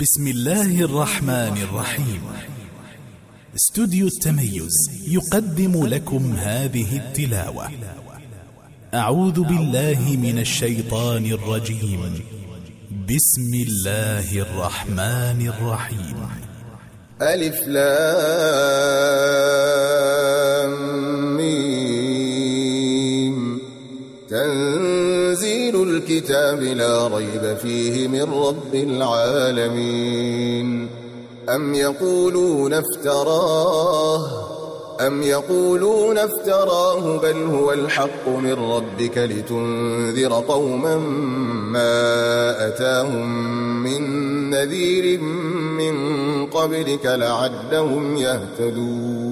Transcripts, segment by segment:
بسم الله الرحمن الرحيم. استوديو التميز يقدم لكم هذه التلاوة. أعوذ بالله من الشيطان الرجيم. بسم الله الرحمن الرحيم. ألف لام. الكتاب لا ريب فيه من رب العالمين. أم يقولون افتراه؟ أم يقولون افتراه بل هو الحق من ربك لتنذر قوما ما أتاهم من نذير من قبلك لعلهم يهتدون.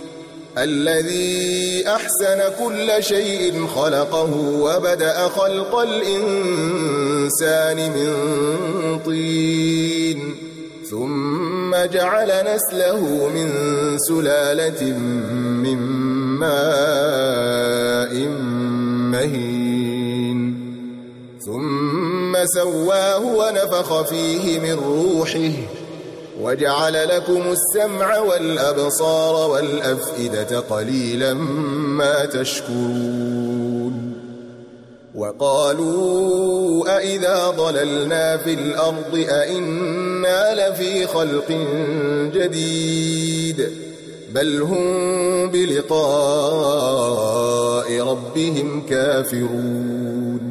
الذي أحسن كل شيء خلقه وبدأ خلق الإنسان من طين ثم جعل نسله من سلالة من ماء مهين ثم سواه ونفخ فيه من روحه وجعل لكم السمع والأبصار والأفئدة قليلا ما تشكرون وقالوا أئذا ضللنا في الأرض أئنا لفي خلق جديد بل هم بلقاء ربهم كافرون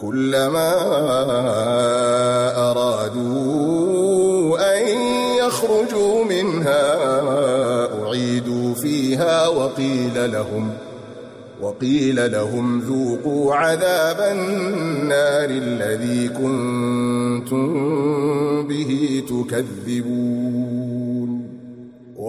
كلما أرادوا أن يخرجوا منها أعيدوا فيها وقيل لهم وقيل لهم ذوقوا عذاب النار الذي كنتم به تكذبون.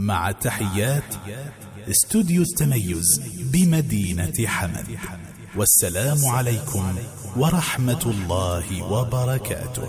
مع تحيات استوديو التميز بمدينة حمد. والسلام عليكم ورحمة الله وبركاته.